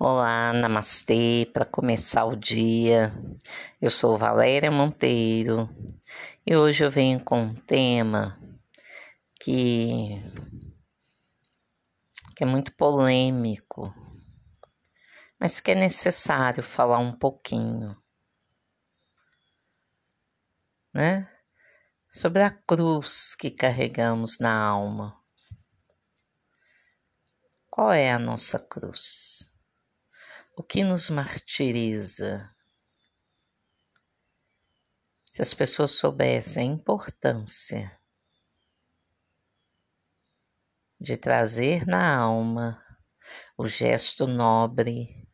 Olá, namastê, para começar o dia. Eu sou Valéria Monteiro e hoje eu venho com um tema que, que é muito polêmico, mas que é necessário falar um pouquinho, né? Sobre a cruz que carregamos na alma. Qual é a nossa cruz? O que nos martiriza? Se as pessoas soubessem a importância de trazer na alma o gesto nobre,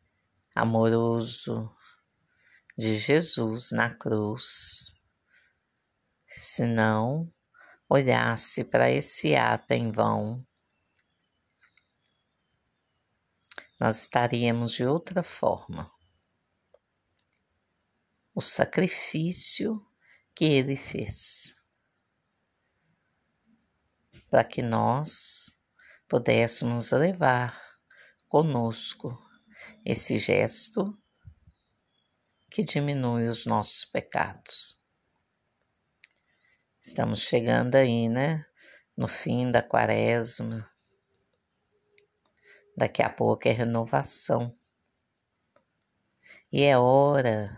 amoroso de Jesus na cruz, se não olhasse para esse ato em vão nós estaríamos de outra forma. O sacrifício que ele fez para que nós pudéssemos levar conosco esse gesto que diminui os nossos pecados. Estamos chegando aí, né? No fim da quaresma, Daqui a pouco é renovação. E é hora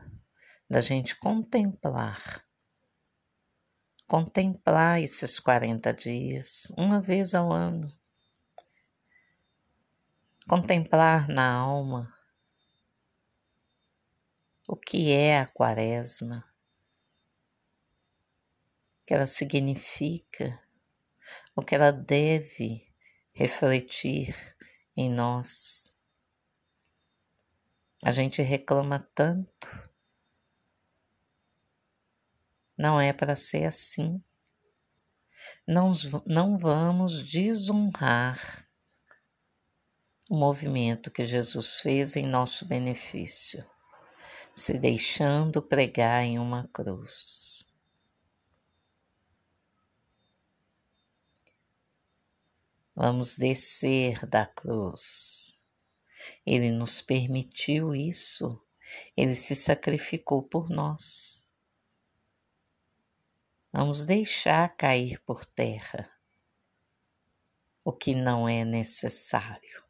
da gente contemplar. Contemplar esses 40 dias, uma vez ao ano. Contemplar na alma o que é a quaresma, o que ela significa, o que ela deve refletir em nós. A gente reclama tanto. Não é para ser assim. Não, não vamos desonrar o movimento que Jesus fez em nosso benefício, se deixando pregar em uma cruz. Vamos descer da cruz. Ele nos permitiu isso. Ele se sacrificou por nós. Vamos deixar cair por terra o que não é necessário.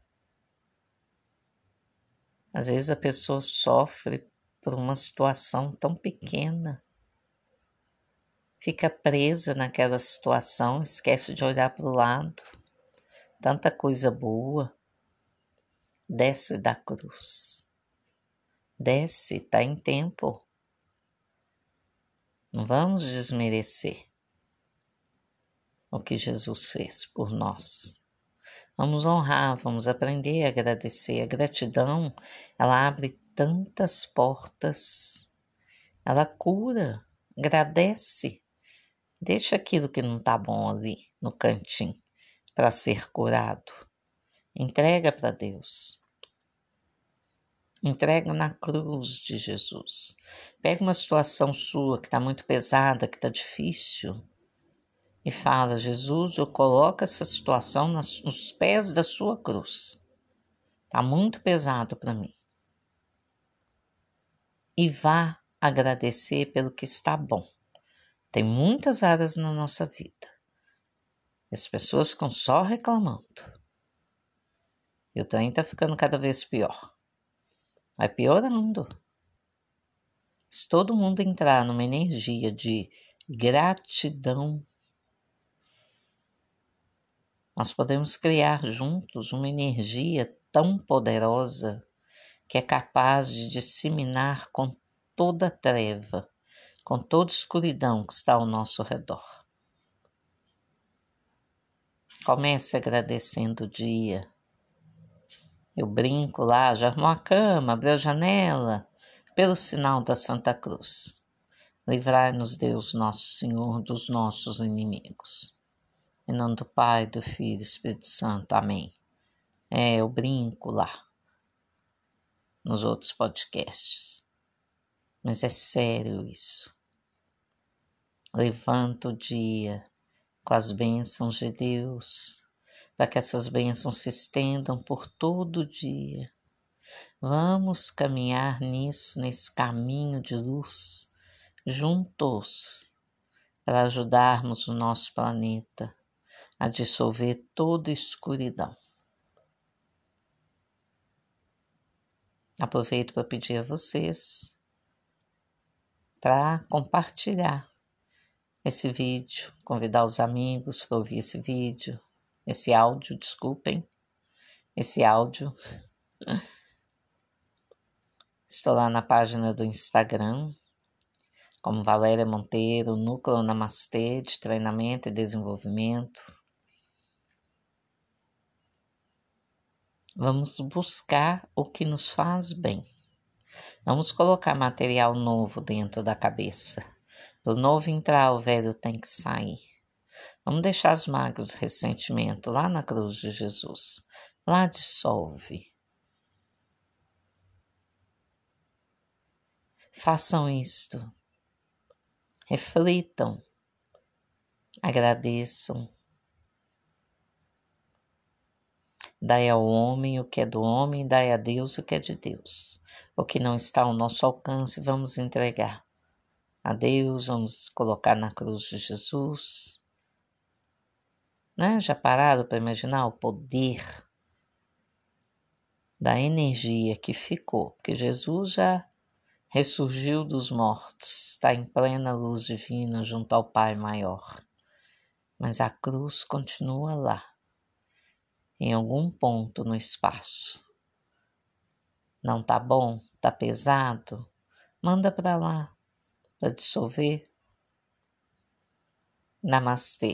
Às vezes a pessoa sofre por uma situação tão pequena, fica presa naquela situação, esquece de olhar para o lado tanta coisa boa. Desce da cruz. Desce, está em tempo. Não vamos desmerecer o que Jesus fez por nós. Vamos honrar, vamos aprender a agradecer. A gratidão, ela abre tantas portas, ela cura, agradece. Deixa aquilo que não tá bom ali no cantinho para ser curado. Entrega para Deus. Entrega na cruz de Jesus. Pega uma situação sua que está muito pesada, que está difícil, e fala: Jesus, eu coloco essa situação nos pés da sua cruz. Está muito pesado para mim. E vá agradecer pelo que está bom. Tem muitas áreas na nossa vida as pessoas ficam só reclamando. E o trem tá ficando cada vez pior. Vai piorando. Se todo mundo entrar numa energia de gratidão, nós podemos criar juntos uma energia tão poderosa que é capaz de disseminar com toda treva, com toda escuridão que está ao nosso redor. Comece agradecendo o dia. Eu brinco lá, já arrumou a cama, abriu a janela, pelo sinal da Santa Cruz. Livrai-nos, Deus, nosso Senhor, dos nossos inimigos. Em nome do Pai, do Filho e do Espírito Santo. Amém. É, eu brinco lá, nos outros podcasts. Mas é sério isso. Levanta o dia com as bênçãos de Deus, para que essas bênçãos se estendam por todo o dia, Vamos caminhar nisso, nesse caminho de luz, juntos, para ajudarmos o nosso planeta a dissolver toda escuridão. Aproveito para pedir a vocês para compartilhar esse vídeo, convidar os amigos para ouvir esse vídeo, esse áudio, desculpem, esse áudio. Estou lá na página do Instagram, como Valéria Monteiro, Núcleo Namastê de Treinamento e Desenvolvimento. Vamos buscar o que nos faz bem. Vamos colocar material novo dentro da cabeça. O novo entrar, o velho tem que sair. Vamos deixar as mágoas, ressentimento lá na cruz de Jesus. Lá dissolve. Façam isto. Reflitam. Agradeçam. Dai ao homem o que é do homem, dai a Deus o que é de Deus. O que não está ao nosso alcance, vamos entregar a Deus, vamos colocar na cruz de Jesus. Né? Já pararam para imaginar o poder da energia que ficou? Porque Jesus já ressurgiu dos mortos, está em plena luz divina junto ao Pai maior. Mas a cruz continua lá em algum ponto no espaço. Não tá bom? Tá pesado? Manda para lá para dissolver. Namastê.